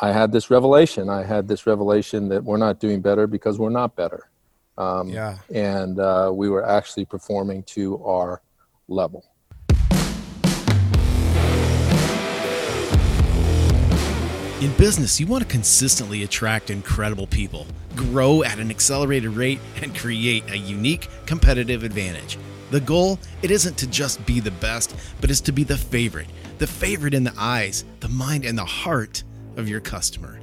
I had this revelation. I had this revelation that we're not doing better because we're not better. Um, yeah. And uh, we were actually performing to our level. In business, you want to consistently attract incredible people, grow at an accelerated rate, and create a unique competitive advantage. The goal, it isn't to just be the best, but is to be the favorite. The favorite in the eyes, the mind, and the heart of your customer.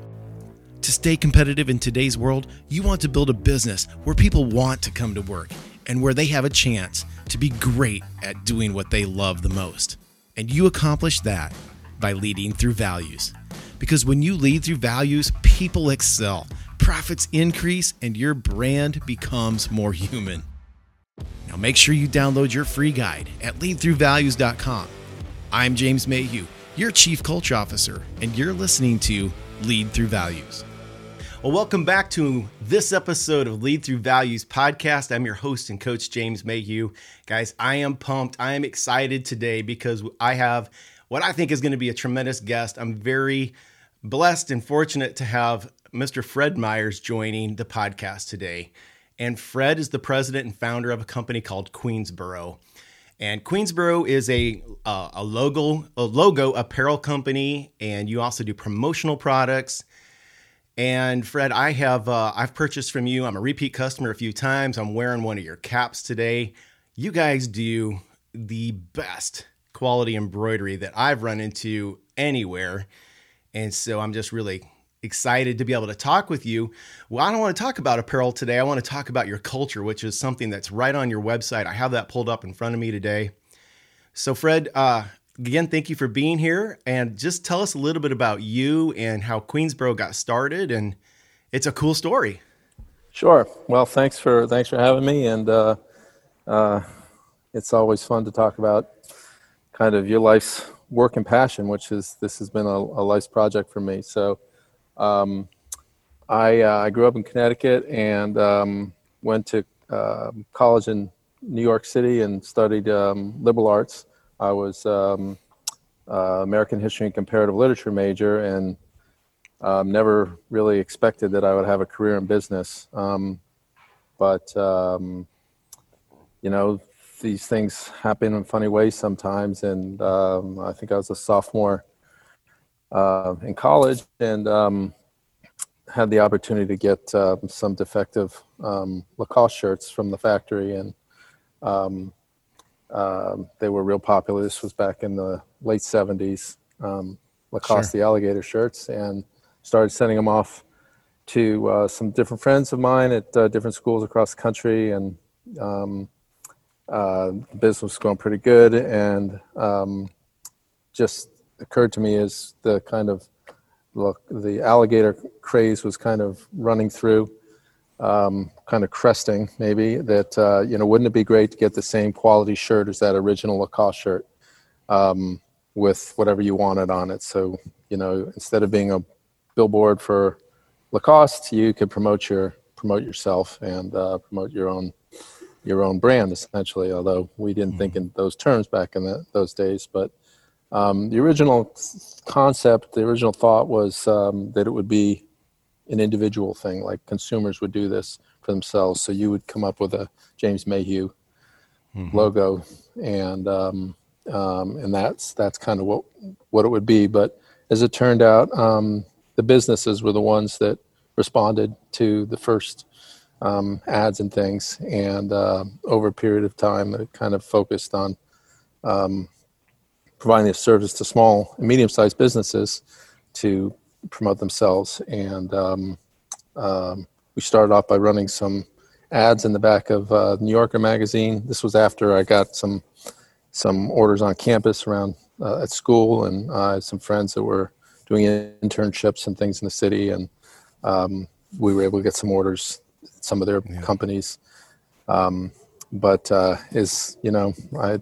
To stay competitive in today's world, you want to build a business where people want to come to work and where they have a chance to be great at doing what they love the most. And you accomplish that by leading through values. Because when you lead through values, people excel, profits increase, and your brand becomes more human. Now make sure you download your free guide at leadthroughvalues.com. I'm James Mayhew, your Chief Culture Officer, and you're listening to Lead Through Values. Well, welcome back to this episode of Lead Through Values podcast. I'm your host and coach, James Mayhew. Guys, I am pumped. I am excited today because I have what I think is going to be a tremendous guest. I'm very blessed and fortunate to have Mr. Fred Myers joining the podcast today. And Fred is the president and founder of a company called Queensboro. And Queensboro is a uh, a logo a logo apparel company, and you also do promotional products. And Fred, I have uh, I've purchased from you. I'm a repeat customer a few times. I'm wearing one of your caps today. You guys do the best quality embroidery that I've run into anywhere. And so I'm just really excited to be able to talk with you. Well, I don't want to talk about apparel today. I want to talk about your culture, which is something that's right on your website. I have that pulled up in front of me today. So, Fred, uh, again, thank you for being here. And just tell us a little bit about you and how Queensboro got started. And it's a cool story. Sure. Well, thanks for thanks for having me, and uh, uh, it's always fun to talk about kind of your life's work and passion, which is this has been a, a life's project for me. So, um, I uh, I grew up in Connecticut and um, went to uh, college in New York City and studied um, liberal arts. I was um, uh, American history and comparative literature major, and um, never really expected that I would have a career in business. Um, but you know, these things happen in funny ways sometimes. And I think I was a sophomore uh, in college and um, had the opportunity to get uh, some defective um, Lacoste shirts from the factory, and um, um, they were real popular. This was back in the late '70s. Um, Lacoste, sure. the alligator shirts, and started sending them off to uh, some different friends of mine at uh, different schools across the country, and um, uh, the business was going pretty good, and um, just occurred to me as the kind of look the alligator craze was kind of running through, um, kind of cresting maybe that uh, you know wouldn't it be great to get the same quality shirt as that original Lacoste shirt um, with whatever you wanted on it. So you know instead of being a billboard for Lacoste, you could promote your promote yourself and uh, promote your own your own brand essentially although we didn't mm-hmm. think in those terms back in the, those days but um, the original concept the original thought was um, that it would be an individual thing like consumers would do this for themselves so you would come up with a james mayhew mm-hmm. logo and um, um and that's that's kind of what what it would be but as it turned out um, the businesses were the ones that responded to the first um, ads and things. And uh, over a period of time, it kind of focused on um, providing a service to small and medium sized businesses to promote themselves. And um, um, we started off by running some ads in the back of uh, New Yorker magazine. This was after I got some some orders on campus around uh, at school, and I had some friends that were doing internships and things in the city, and um, we were able to get some orders some of their yeah. companies. Um, but uh, is you know I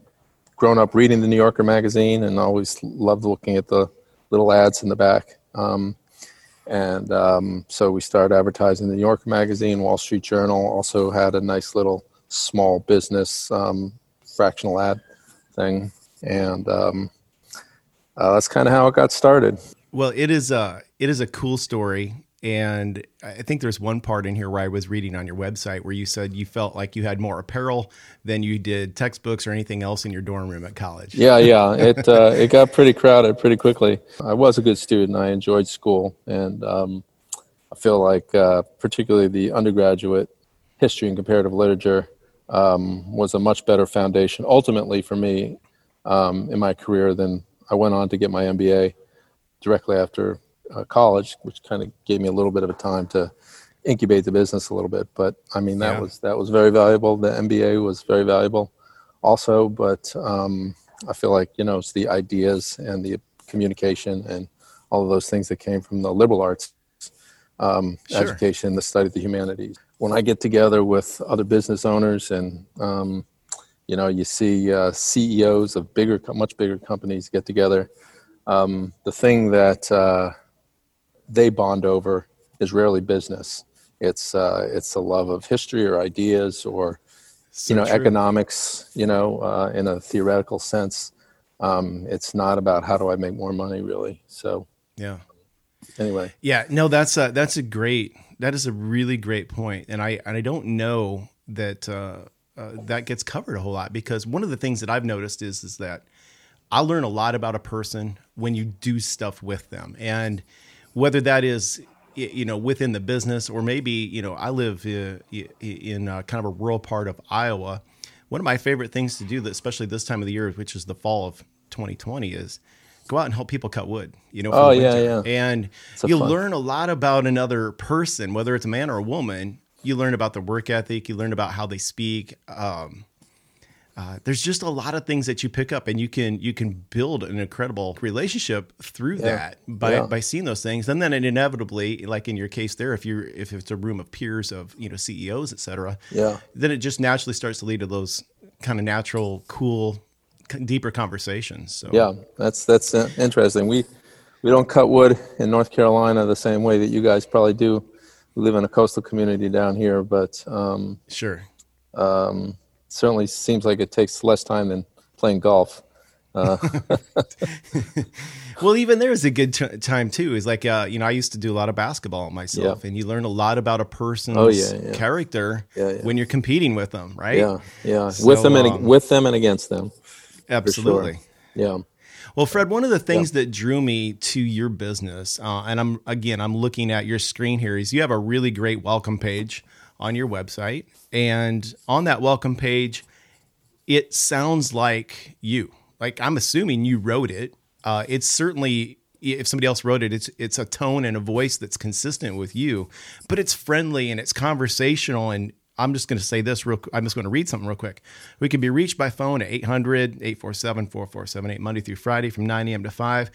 grown up reading the New Yorker magazine and always loved looking at the little ads in the back. Um, and um, so we started advertising the New Yorker magazine. Wall Street Journal also had a nice little small business um, fractional ad thing, and um, uh, that's kind of how it got started. Well, it is a it is a cool story, and I think there's one part in here where I was reading on your website where you said you felt like you had more apparel than you did textbooks or anything else in your dorm room at college. Yeah, yeah. It uh, it got pretty crowded pretty quickly. I was a good student. I enjoyed school, and um, I feel like uh, particularly the undergraduate history and comparative literature um, was a much better foundation ultimately for me um, in my career than I went on to get my MBA directly after uh, college, which kind of gave me a little bit of a time to incubate the business a little bit. But I mean, that Yeah. was that was very valuable. The MBA was very valuable, also. But um, I feel like you know it's the ideas and the communication and all of those things that came from the liberal arts um, Sure. education, the study of the humanities. When I get together with other business owners and um, you know, you see uh, CEOs of bigger, much bigger companies get together. Um, the thing that uh, they bond over is rarely business. It's uh, it's the love of history or ideas or So you know true. economics. You know, uh, in a theoretical sense, um, it's not about how do I make more money really. So Yeah. anyway, Yeah, no, that's a that's a great that is a really great point, and I and I don't know that uh, uh, that gets covered a whole lot because one of the things that I've noticed is is that I learn a lot about a person when you do stuff with them, and whether that is you know within the business or maybe you know I live in kind of a rural part of Iowa. One of my favorite things to do, that especially this time of the year, which is the fall of 2020, is go out and help people cut wood. You know, Oh, yeah, winter. and you fun. learn a lot about another person, whether it's a man or a woman. You learn about their work ethic. You learn about how they speak. Um, uh, there's just a lot of things that you pick up, and you can you can build an incredible relationship through that by Yeah. by seeing those things. And then it inevitably, like in your case there, if you're if it's a room of peers of you know CEOs, et cetera, yeah. then it just naturally starts to lead to those kind of natural, cool, deeper conversations. So Yeah, that's that's interesting. We we don't cut wood in North Carolina the same way that you guys probably do. We live in a coastal community down here, but um, sure. Certainly seems like it takes less time than playing golf. Well, even there is a good t- time too. Is like, uh, you know, I used to do a lot of basketball myself, Yeah. and you learn a lot about a person's Oh, yeah, yeah. character when you're competing with them, right? Yeah, yeah, So, with them and um, with them and against them. absolutely. Yeah, Well, Fred, one of the things that drew me to your business, uh, and I'm again, I'm looking at your screen here, is you have a really great welcome page on your website, and on that welcome page, it sounds like you. Like I'm assuming you wrote it. Uh, it's certainly if somebody else wrote it, it's it's a tone and a voice that's consistent with you, but it's friendly and it's conversational. And I'm just going to say this real. I'm just going to read something real quick. We can be reached by phone at 800 847 4478 Monday through Friday from 9 a.m. to 5.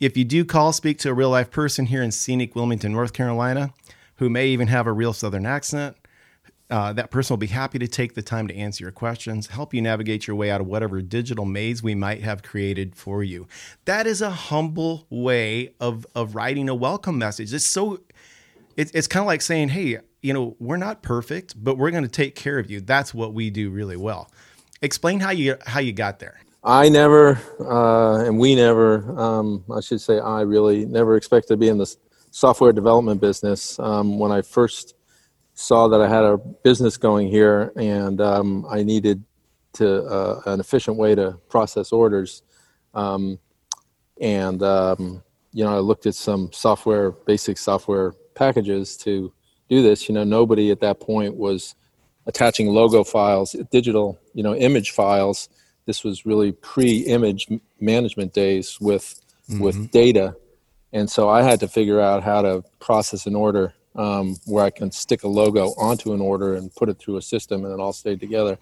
If you do call, speak to a real life person here in scenic Wilmington, North Carolina, who may even have a real Southern accent. Uh, that person will be happy to take the time to answer your questions, help you navigate your way out of whatever digital maze we might have created for you. That is a humble way of of writing a welcome message. It's so it's it's kind of like saying, "Hey, you know, we're not perfect, but we're going to take care of you." That's what we do really well. Explain how you how you got there. I never, uh, and we never, um, I should say, I really never expected to be in the s- software development business. Um, when I first saw that I had a business going here and um, I needed to uh, an efficient way to process orders, um, and um, you know, I looked at some software, basic software packages to do this. You know, nobody at that point was attaching logo files, digital, you know, image files. This was really pre-image management days with with data, and so I had to figure out how to process an order um, where I can stick a logo onto an order and put it through a system, and it all stayed together.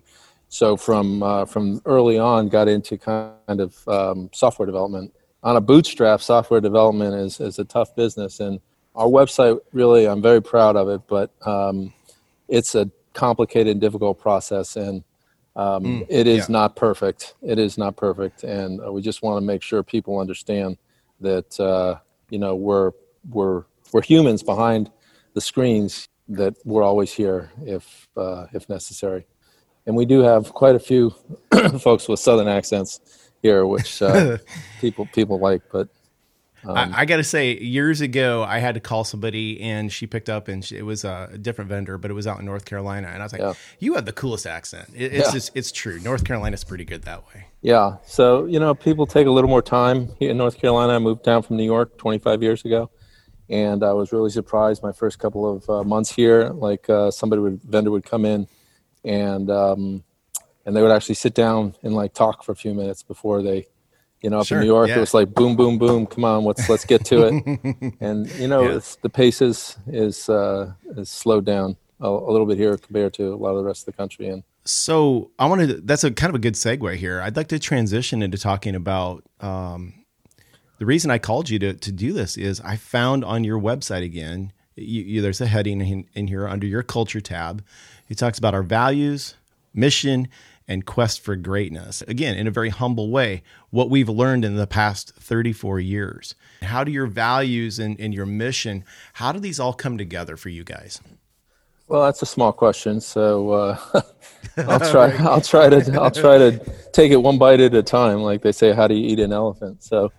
So from uh, from early on, got into kind of um, software development. On a bootstrap, software development is is a tough business, and our website really, I'm very proud of it, but um, it's a complicated and difficult process, and um, it is yeah. not perfect. It is not perfect, and uh, we just want to make sure people understand that uh, you know we're we're we're humans behind the screens. That we're always here if uh, if necessary, and we do have quite a few folks with southern accents here, which uh, people people like. But Um, I, I got to say, years ago, I had to call somebody, and she picked up, and she, it was a different vendor, but it was out in North Carolina, and I was like, Yeah. "You have the coolest accent." It, it's Yeah. just, it's true. North Carolina's pretty good that way. Yeah. So, you know, people take a little more time here in North Carolina. I moved down from New York 25 years ago. And I was really surprised my first couple of uh, months here. Like uh, somebody would, vendor would come in and, um, and they would actually sit down and like talk for a few minutes before they, you know, up Sure, in New York, yeah. it was like boom, boom, boom. Come on, let's, let's get to it. and, you know, Yeah. it's, the pace is, is, uh, is slowed down a, a little bit here compared to a lot of the rest of the country. And, So I wanted to, that's a kind of a good segue here. I'd like to transition into talking about um, the reason I called you to, to do this is I found on your website again, you, you, there's a heading in, in here under your culture tab. It talks about our values, mission, and quest for greatness. Again, in a very humble way, what we've learned in the past 34 years. How do your values and, and your mission, how do these all come together for you guys? Well, that's a small question, so uh, I'll try. I'll try to. I'll try to take it one bite at a time. Like they say, how do you eat an elephant? So,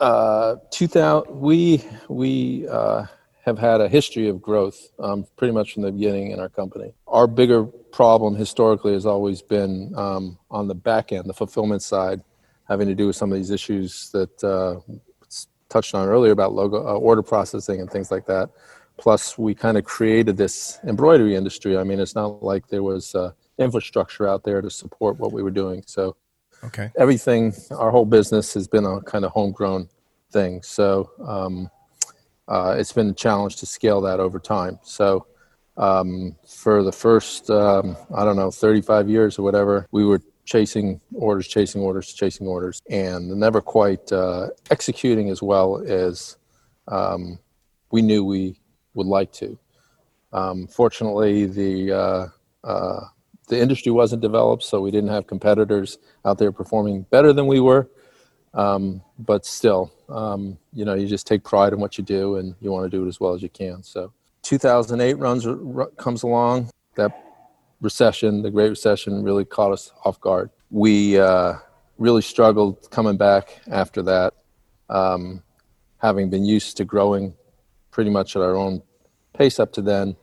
uh, 2000, we we uh, have had a history of growth, um, pretty much from the beginning in our company. Our bigger problem historically has always been um, on the back end, the fulfillment side, having to do with some of these issues that uh, touched on earlier about logo uh, order processing and things like that. Plus, we kind of created this embroidery industry. I mean, it's not like there was uh, infrastructure out there to support what we were doing. So Okay. everything, our whole business has been a kind of homegrown thing. So um, uh, it's been a challenge to scale that over time. So um, for the first, um, I don't know, 35 years or whatever, we were chasing orders, chasing orders, chasing orders, and never quite uh, executing as well as um, we knew we would like to. Um, fortunately, the uh, uh, the industry wasn't developed, so we didn't have competitors out there performing better than we were. Um, but still, um, you know, you just take pride in what you do, and you want to do it as well as you can. So, 2008 runs r- comes along. That recession, the Great Recession, really caught us off guard. We uh, really struggled coming back after that, um, having been used to growing pretty much at our own pace up to then.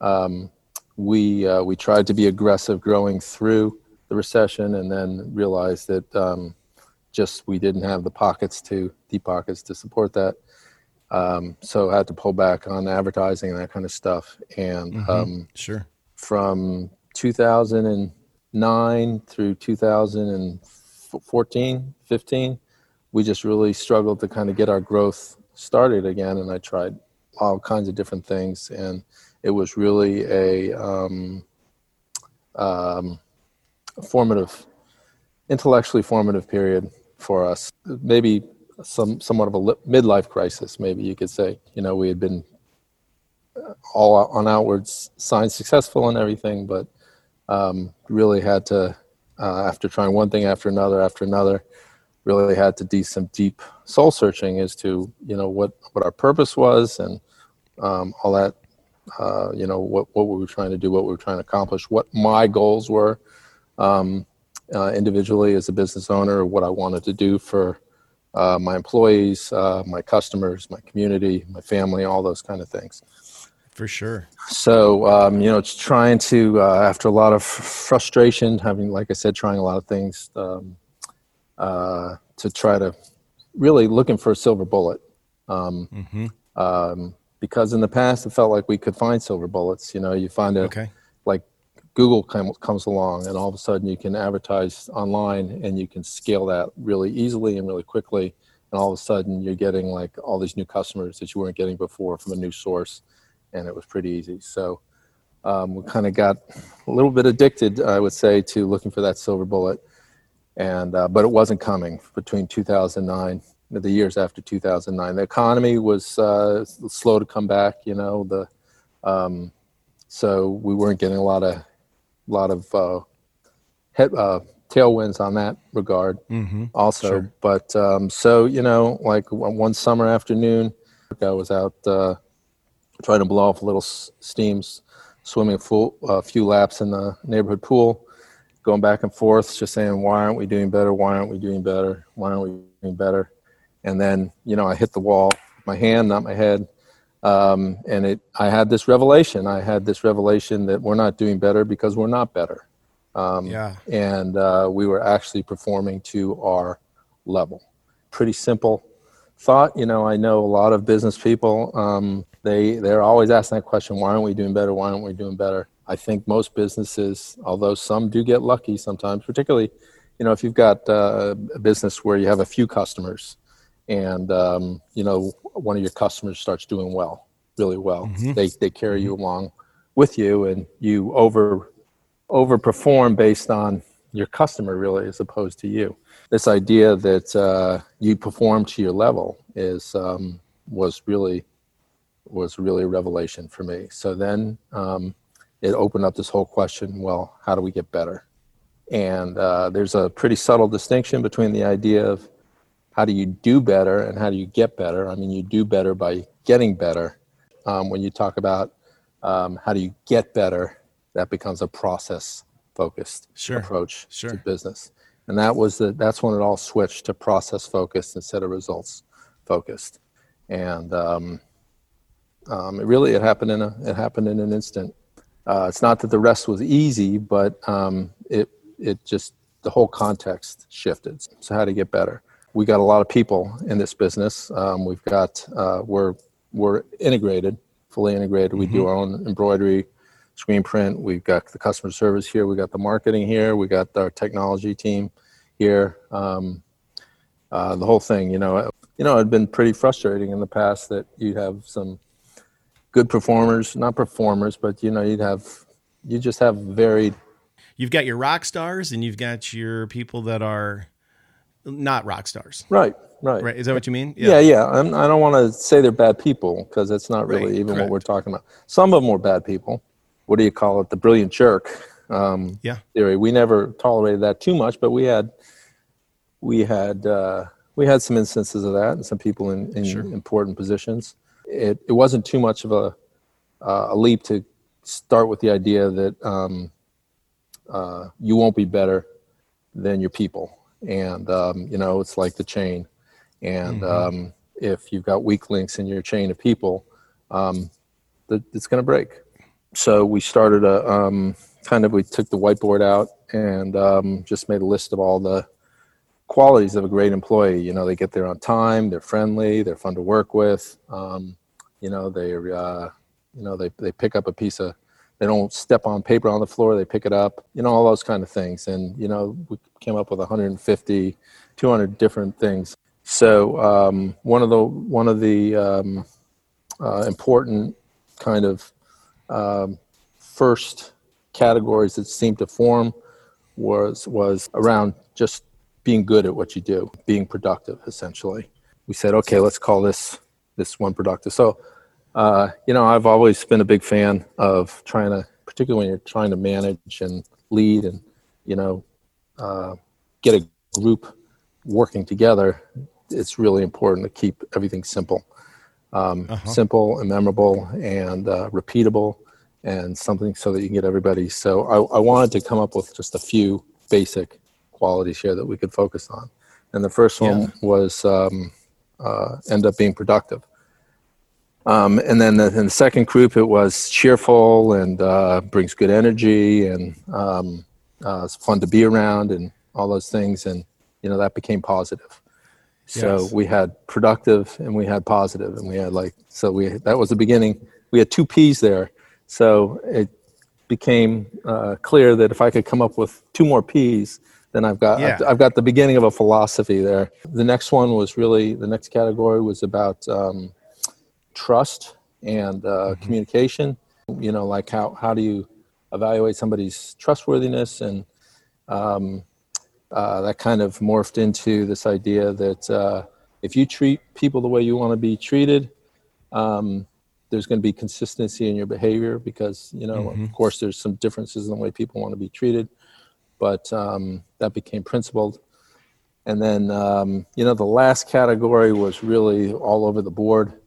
Um, we uh, we tried to be aggressive growing through the recession, and then realized that um, just we didn't have the pockets to deep pockets to support that. Um, so I had to pull back on advertising and that kind of stuff. And um, Sure. from 2009 through 2014, 15, we just really struggled to kind of get our growth started again. And I tried all kinds of different things, and it was really a um, um, formative, intellectually formative period for us. Maybe some somewhat of a li- midlife crisis, maybe you could say. You know, we had been uh, all on outwards signs successful and everything, but um, really had to, uh, after trying one thing after another after another, really had to do some deep soul searching as to you know what what our purpose was and um, all that. Uh, you know what what we were trying to do, what we were trying to accomplish, what my goals were um, uh, individually as a business owner, what I wanted to do for uh, my employees, uh, my customers, my community, my family, all those kind of things. For sure. So, um, you know, it's trying to, uh, after a lot of frustration, having, like I said, trying a lot of things um, uh, to try to really looking for a silver bullet. Um, Mm-hmm. um, because in the past, it felt like we could find silver bullets. You know, you find a, Okay. Google com- comes along, and all of a sudden you can advertise online and you can scale that really easily and really quickly. And all of a sudden you're getting like all these new customers that you weren't getting before from a new source, and it was pretty easy. So um, we kind of got a little bit addicted, I would say, to looking for that silver bullet. And uh, but it wasn't coming between 2009 the years after 2009 the economy was uh, slow to come back you know the um, so we weren't getting a lot of lot of uh, head, uh, tailwinds on that regard Mm-hmm. also Sure. but um, so you know like one summer afternoon i was out uh, trying to blow off a little s- steams swimming a full, a few laps in the neighborhood pool going back and forth just saying why aren't we doing better why aren't we doing better why aren't we doing better and then you know I hit the wall, my hand, not my head, um, and it. I had this revelation. I had this revelation that we're not doing better because we're not better, um, Yeah. and uh, we were actually performing to our level. Pretty simple thought. You know, I know a lot of business people. Um, they they're always asking that question: Why aren't we doing better? Why aren't we doing better? I think most businesses, although some do get lucky sometimes, particularly, you know, if you've got uh, a business where you have a few customers, and um, you know one of your customers starts doing well, really well, they they carry you along with you, and you over overperform based on your customer really as opposed to you. This idea that uh, you perform to your level is um, was really was really a revelation for me. So then um, it opened up this whole question well how do we get better? And uh, there's a pretty subtle distinction between the idea of how do you do better and how do you get better? I mean you do better by getting better. Um, when you talk about um, how do you get better that becomes a process focused Sure. approach Sure. to business. And that was the that's when it all switched to process focused instead of results focused and um, um, it really it happened in a it happened in an instant. Uh, it's not that the rest was easy but um, it it just the whole context shifted. So how to get better we got a lot of people in this business. Um, we've got uh, we're we're integrated fully integrated. We do our own embroidery screen print. We've got the customer service here. We got the marketing here. We got our technology team here. Um, uh, the whole thing you know you know it had been pretty frustrating in the past that you'd have some good performers not performers but you know you'd have you just have varied You've got your rock stars and you've got your people that are not rock stars. right right Right? Is that what you mean? yeah yeah, I'm, i don't want to say they're bad people because that's not really Right, even correct. what we're talking about some of them were bad people what do you call it the brilliant jerk um, Yeah. theory we never tolerated that too much but we had we had uh, we had some instances of that and some people in, in Sure. important positions it, it wasn't too much of a uh, a leap to start with the idea that um, uh, you won't be better than your people and um, you know it's like the chain. And um, if you've got weak links in your chain of people um, it's going to break. So we started a um, kind of we took the whiteboard out and um, just made a list of all the qualities of a great employee. You know they get there on time they're friendly they're fun to work with. Um, you know they're uh, you know they, they pick up a piece of they don't step on paper on the floor they pick it up you know all those kind of things and you know we came up with 150 200 different things so um, one of the one of the um, uh, important kind of um, first categories that seemed to form was was around just being good at what you do, being productive. Essentially, we said, okay, let's call this this one productive. So, uh, you know, I've always been a big fan of trying to, particularly when you're trying to manage and lead, and you know, uh, get a group working together. It's really important to keep everything simple um, simple and memorable and uh, repeatable and something so that you can get everybody. So I, I wanted to come up with just a few basic qualities here that we could focus on. And the first one was um, uh, end up being productive. Um, and then the, in the second group, it was cheerful and uh, brings good energy and um, uh, it's fun to be around and all those things. And, you know, that became positive. So Yes. we had productive and we had positive and we had like, so we, that was the beginning. We had two P's there. So it became uh, clear that if I could come up with two more P's, then I've got, I've, I've got the beginning of a philosophy there. The next one was really, the next category was about um, trust and uh, communication. You know, like how, how do you evaluate somebody's trustworthiness and um, uh, that kind of morphed into this idea that uh, if you treat people the way you want to be treated, um, there's going to be consistency in your behavior because you know, of course, there's some differences in the way people want to be treated, but um, that became principled. And then um, you know, the last category was really all over the board.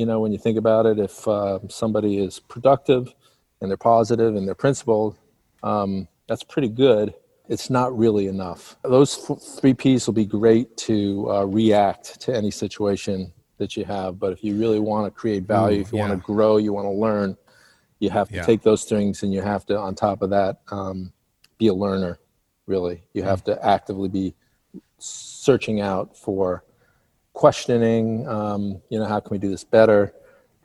You know, when you think about it, if uh, somebody is productive and they're positive and they're principled, um, that's pretty good. it's not really enough. Those f- three P's will be great to uh, react to any situation that you have. But if you really want to create value, Ooh, if you yeah. want to grow, you want to learn, you have to Yeah. take those things and you have to, on top of that, um, be a learner. Really, you have to actively be searching out for questioning. Um, you know, how can we do this better?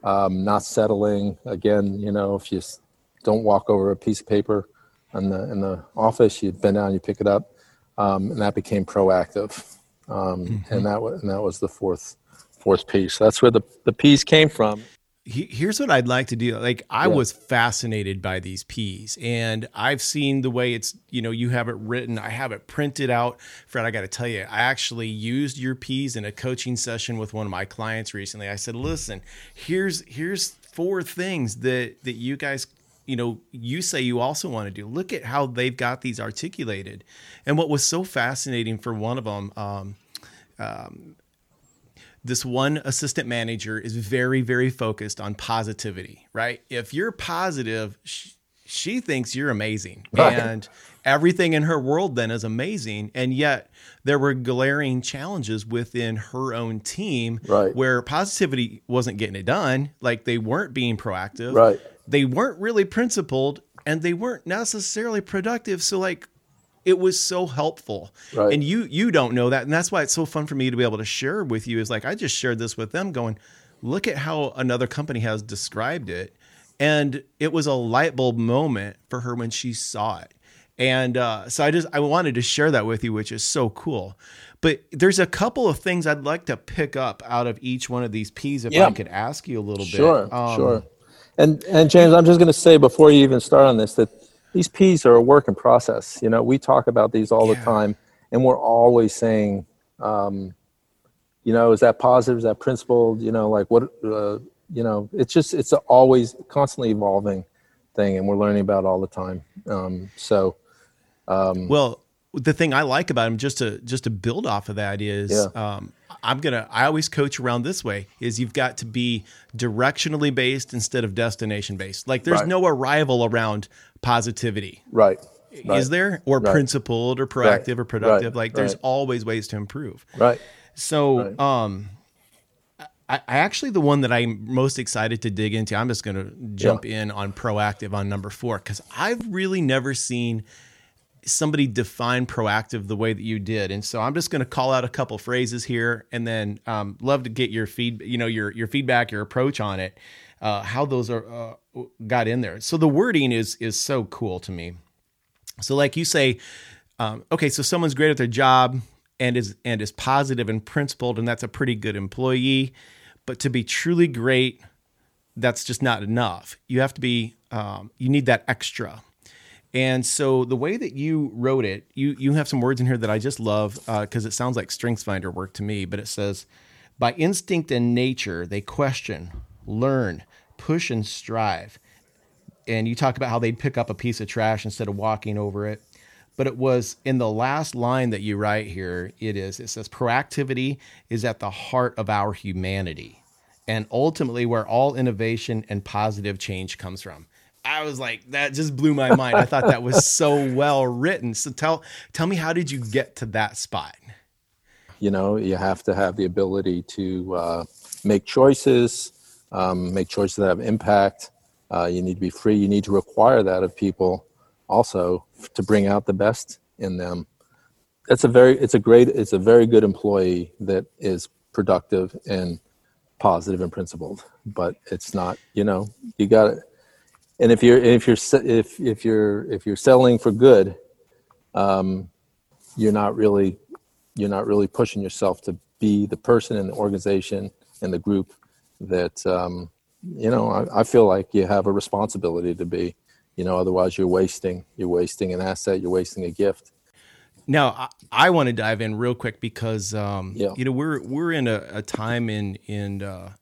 Um, not settling. Again, you know, if you don't walk over a piece of paper in the in the office, you bend down, you pick it up, um, and that became proactive. Um, And that was and that was the fourth fourth piece. That's where the the P's came from. He- Here's what I'd like to do. Like I Yeah. was fascinated by these P's and I've seen the way it's, you know, you have it written. I have it printed out. Fred, I got to tell you, I actually used your P's in a coaching session with one of my clients recently. I said, "Listen, here's here's four things that that you guys you know, you say you also want to do. Look at how they've got these articulated. And what was so fascinating for one of them, um, this one assistant manager is very very focused on positivity right if you're positive she, she thinks you're amazing Right. and everything in her world then is amazing and yet there were glaring challenges within her own team Right. where positivity wasn't getting it done like they weren't being proactive Right. they weren't really principled and they weren't necessarily productive so like it was so helpful Right. and you you don't know that and that's why it's so fun for me to be able to share with you is like i just shared this with them going look at how another company has described it and it was a light bulb moment for her when she saw it and uh, so i just i wanted to share that with you which is so cool but there's a couple of things i'd like to pick up out of each one of these p's if Yeah. i could ask you a little Sure, bit Um, sure. And and James, I'm just going to say before you even start on this that these P's are a work in process. You know, we talk about these all the time, and we're always saying, um, you know, is that positive? Is that principled? You know, like what? Uh, you know, it's just it's a always constantly evolving thing, and we're learning about it all the time. Um, so Well, the thing I like about him, just to just to build off of that, is Yeah. um, I'm gonna. I always coach around this way: is you've got to be directionally based instead of destination based. Like there's Right. no arrival around positivity, right, is there? Or Right. principled, or proactive, or productive. Right. Like there's Right. always ways to improve. right. So, Right. um, I, I actually the one that I'm most excited to dig into. I'm just going to jump in on proactive on number four because I've really never seen somebody define proactive the way that you did, and so I'm just going to call out a couple phrases here, and then um, love to get your feed, you know, your your feedback, your approach on it, uh, how those are uh, got in there. So the wording is is so cool to me. So like you say, um, okay, so someone's great at their job and is and is positive and principled, and that's a pretty good employee. But to be truly great, that's just not enough. You have to be, um, you need that extra. And so the way that you wrote it, you you have some words in here that I just love uh, because it sounds like StrengthsFinder work to me. But it says, by instinct and nature, they question, learn, push, and strive and you talk about how they'd pick up a piece of trash instead of walking over it. But it was in the last line that you write here, it is, it says, proactivity is at the heart of our humanity and ultimately where all innovation and positive change comes from. I was like, that just blew my mind. I thought that was so well written. So tell tell me how did you get to that spot? you know you have to have the ability to uh, make choices um, make choices that have impact uh, you need to be free you need to require that of people also to bring out the best in them it's a very it's a great it's a very good employee that is productive and positive and principled but it's not you know you got it and if you're if you're if if you're if you're selling for good um, you're not really you're not really pushing yourself to be the person in the organization and the group that um, you know I, I feel like you have a responsibility to be you know otherwise you're wasting you're wasting an asset you're wasting a gift Now, I, I want to dive in real quick because um, Yeah. you know we're we're in a, a time in in uh,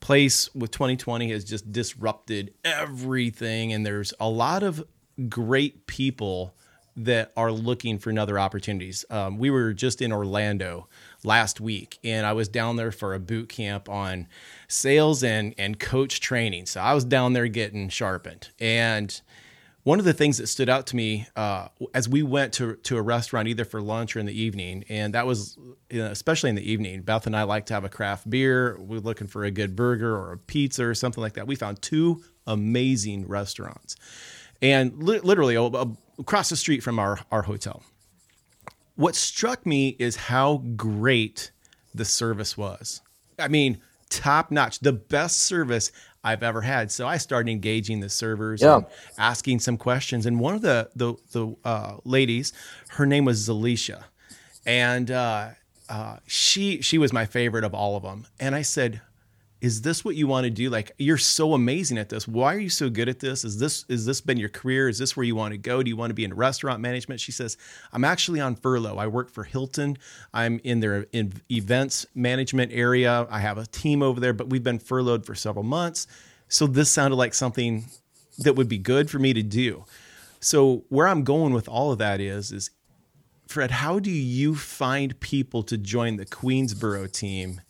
place with 2020 has just disrupted everything, and there's a lot of great people that are looking for another opportunities. Um, we were just in Orlando last week, and I was down there for a boot camp on sales and and coach training. So I was down there getting sharpened and one of the things that stood out to me uh, as we went to to a restaurant either for lunch or in the evening, and that was you know, especially in the evening. Beth and I like to have a craft beer. We are looking for a good burger or a pizza or something like that. We found two amazing restaurants, and li- literally across the street from our our hotel. What struck me is how great the service was. I mean, top notch, the best service I've ever had. So I started engaging the servers yeah. and asking some questions. And one of the the, the uh, ladies, her name was Zalisha, and uh, uh, she she was my favorite of all of them. And I said, is this what you want to do? Like you're so amazing at this. Why are you so good at this? Is this is this been your career? Is this where you want to go? Do you want to be in restaurant management? She says i'm actually on furlough. I work for hilton. I'm in their in events management area. I have a team over there but we've been furloughed for several months. So this sounded like something that would be good for me to do. So where i'm going with all of that is is fred how do you find people to join the queensboro team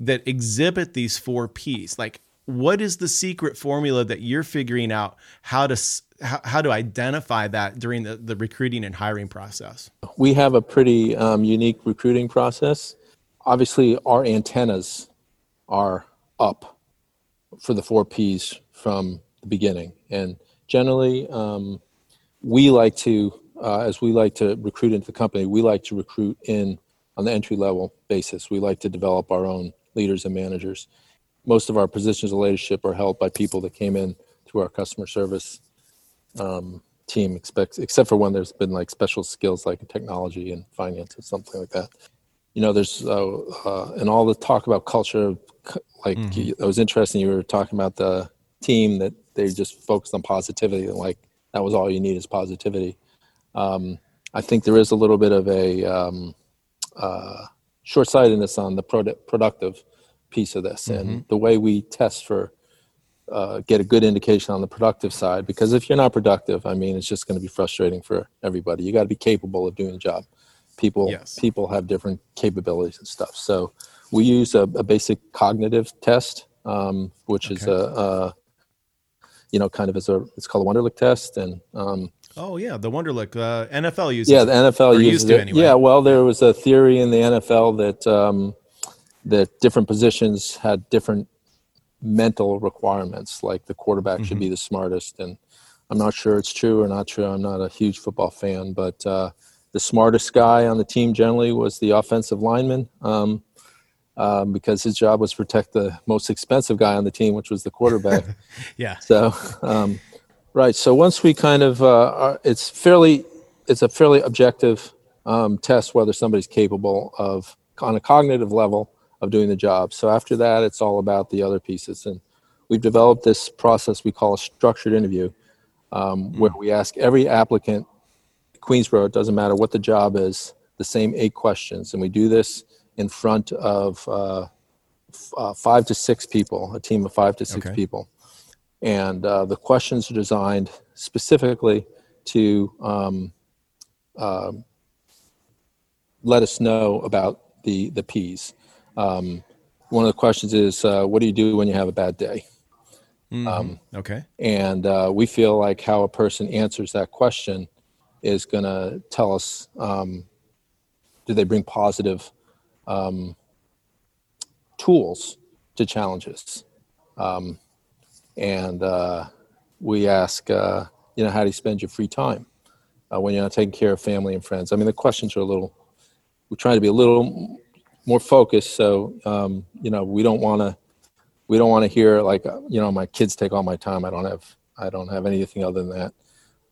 that exhibit these four P's. Like, what is the secret formula that you're figuring out how to how, how to identify that during the, the recruiting and hiring process? We have a pretty um, unique recruiting process. Obviously, our antennas are up for the four P's from the beginning, and generally, um, we like to, uh, as we like to recruit into the company, we like to recruit in on the entry level basis. We like to develop our own leaders and managers. Most of our positions of leadership are held by people that came in through our customer service um, team, expect, except for when there's been like special skills like technology and finance or something like that. You know, there's uh, uh, and all the talk about culture. Like mm-hmm. it was interesting. You were talking about the team that they just focused on positivity and like that was all you need is positivity. Um, I think there is a little bit of a um, uh, short-sightedness on the product, productive piece of this mm-hmm. and the way we test for uh, get a good indication on the productive side because if you're not productive i mean it's just going to be frustrating for everybody you got to be capable of doing the job people yes. people have different capabilities and stuff so we use a, a basic cognitive test um, which okay. is a, a, you know kind of as a it's called a wonderlic test and um, Oh yeah, the Wonderlic uh, NFL uses. Yeah, the NFL uses it. Anyway. Yeah, well, there was a theory in the NFL that um, that different positions had different mental requirements. Like the quarterback mm-hmm. should be mm-hmm. the smartest, and I'm not sure it's true or not true. I'm not a huge football fan, but uh, the smartest guy on the team generally was the offensive lineman. Um, um, because his job was to protect the most expensive guy on the team, which was the quarterback. yeah. So, um, Right. So once we kind of, uh, are, it's fairly, it's a fairly objective um, test whether somebody's capable of, on a cognitive level, of doing the job. So after that, it's all about the other pieces. And we've developed this process we call a structured interview, um, mm. where we ask every applicant, Queensboro, it doesn't matter what the job is, the same eight questions. And we do this in front of uh, f- uh, five to six people, a team of five to six okay. people and uh, the questions are designed specifically to um, uh, let us know about the the P's. Um, one of the questions is, uh, "What do you do when you have a bad day?" Mm-hmm. Um, okay. And uh, we feel like how a person answers that question is going to tell us um, do they bring positive um, tools to challenges. Um, and uh, we ask, uh, you know, how do you spend your free time uh, when you're not taking care of family and friends? I mean, the questions are a little. We're trying to be a little more focused, so um, you know, we don't want to. We don't want to hear like, uh, you know, my kids take all my time. I don't have. I don't have anything other than that.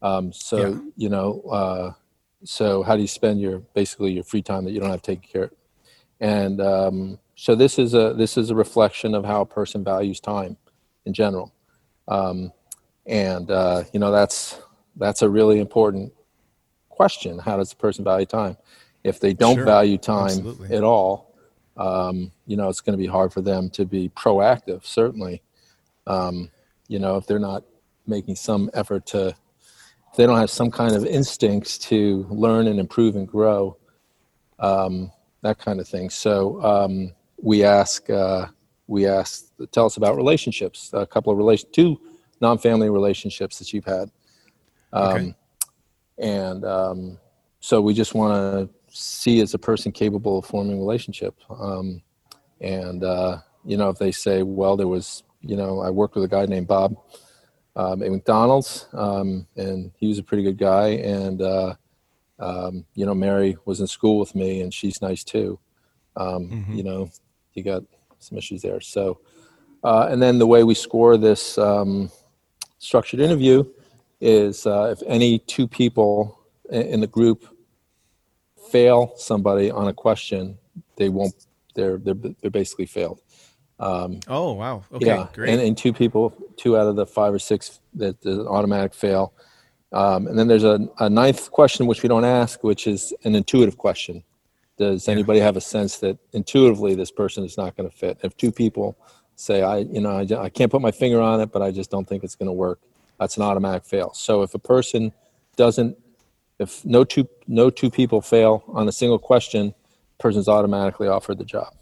Um, so yeah. you know, uh, so how do you spend your basically your free time that you don't have to take care of? And um, so this is a this is a reflection of how a person values time in general. Um, and uh, you know that's that's a really important question. How does a person value time? If they don't sure. value time Absolutely. at all, um, you know it's going to be hard for them to be proactive. Certainly, um, you know if they're not making some effort to, if they don't have some kind of instincts to learn and improve and grow, um, that kind of thing. So um, we ask. Uh, we asked, tell us about relationships, a couple of relation, two non-family relationships that you've had. Um, Okay. And um, so we just want to see is a person capable of forming relationship. Um, and uh, you know, if they say, well, there was, you know, I worked with a guy named Bob um, at McDonald's, um, and he was a pretty good guy. And uh, um, you know, Mary was in school with me, and she's nice too. Um, You know, you got some issues there. So, uh, and then the way we score this um, structured interview is uh, if any two people in the group fail somebody on a question, they won't. They're they're they're basically failed. Oh wow. Okay. yeah, Great. and, and two people, two out of the five or six that the automatic fail. Um, and then there's a, a ninth question which we don't ask, which is an intuitive question. Does anybody have a sense that intuitively this person is not going to fit? If two people say, "I, you know, I, I can't put my finger on it, but I just don't think it's going to work," that's an automatic fail. So if a person doesn't, if no two no two people fail on a single question, person's automatically offered the job.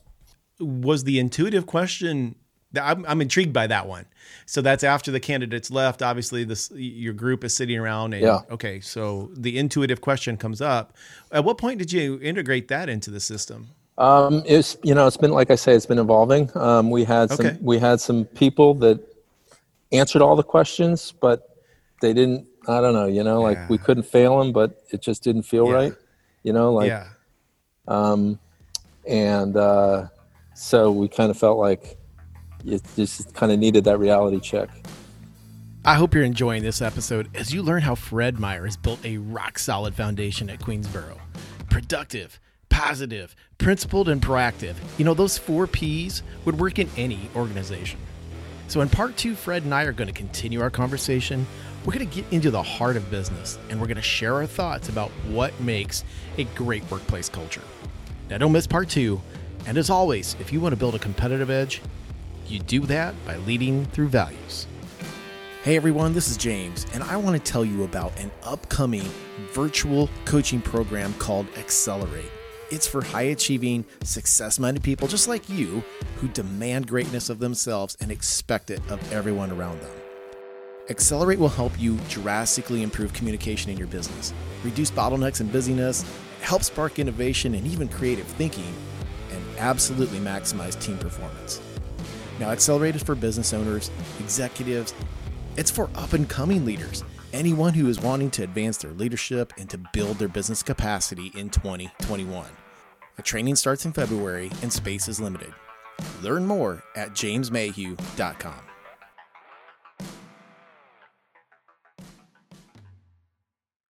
was the intuitive question I'm, I'm intrigued by that one so that's after the candidates left obviously this your group is sitting around and Yeah. okay so the intuitive question comes up at what point did you integrate that into the system Um, it's you know it's been like I say it's been evolving. Um, we had some Okay. we had some people that answered all the questions, but they didn't. I don't know. You know, like we couldn't fail them, but it just didn't feel Yeah. right. You know, like yeah and uh, so we kind of felt like it just kind of needed that reality check. I hope you're enjoying this episode as you learn how Fred Meyer has built a rock solid foundation at Queensboro. Productive, positive, principled, and proactive. You know, those four P's would work in any organization. So, in part two, Fred and I are going to continue our conversation. We're going to get into the heart of business and we're going to share our thoughts about what makes a great workplace culture. Now, don't miss part two. And as always, if you want to build a competitive edge, you do that by leading through values. Hey everyone, this is James, and I want to tell you about an upcoming virtual coaching program called Accelerate. It's for high achieving, success minded people just like you who demand greatness of themselves and expect it of everyone around them. Accelerate will help you drastically improve communication in your business, reduce bottlenecks and busyness, help spark innovation and even creative thinking, and absolutely maximize team performance. Now, Accelerate is for business owners, executives, it's for up and coming leaders, anyone who is wanting to advance their leadership and to build their business capacity in 2021. The training starts in February and space is limited. Learn more at jamesmayhew.com.